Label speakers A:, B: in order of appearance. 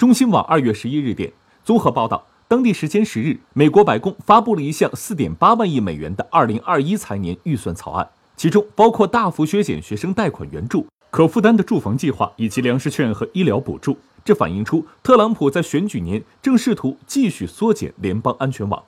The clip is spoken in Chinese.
A: 中新网二月十一日电综合报道当地时间十日美国白宫发布了一项四点八万亿美元的二零二一财年预算草案其中包括大幅削减学生贷款援助可负担的住房计划以及粮食券和医疗补助。这反映出特朗普在选举年正试图继续缩减联邦安全网。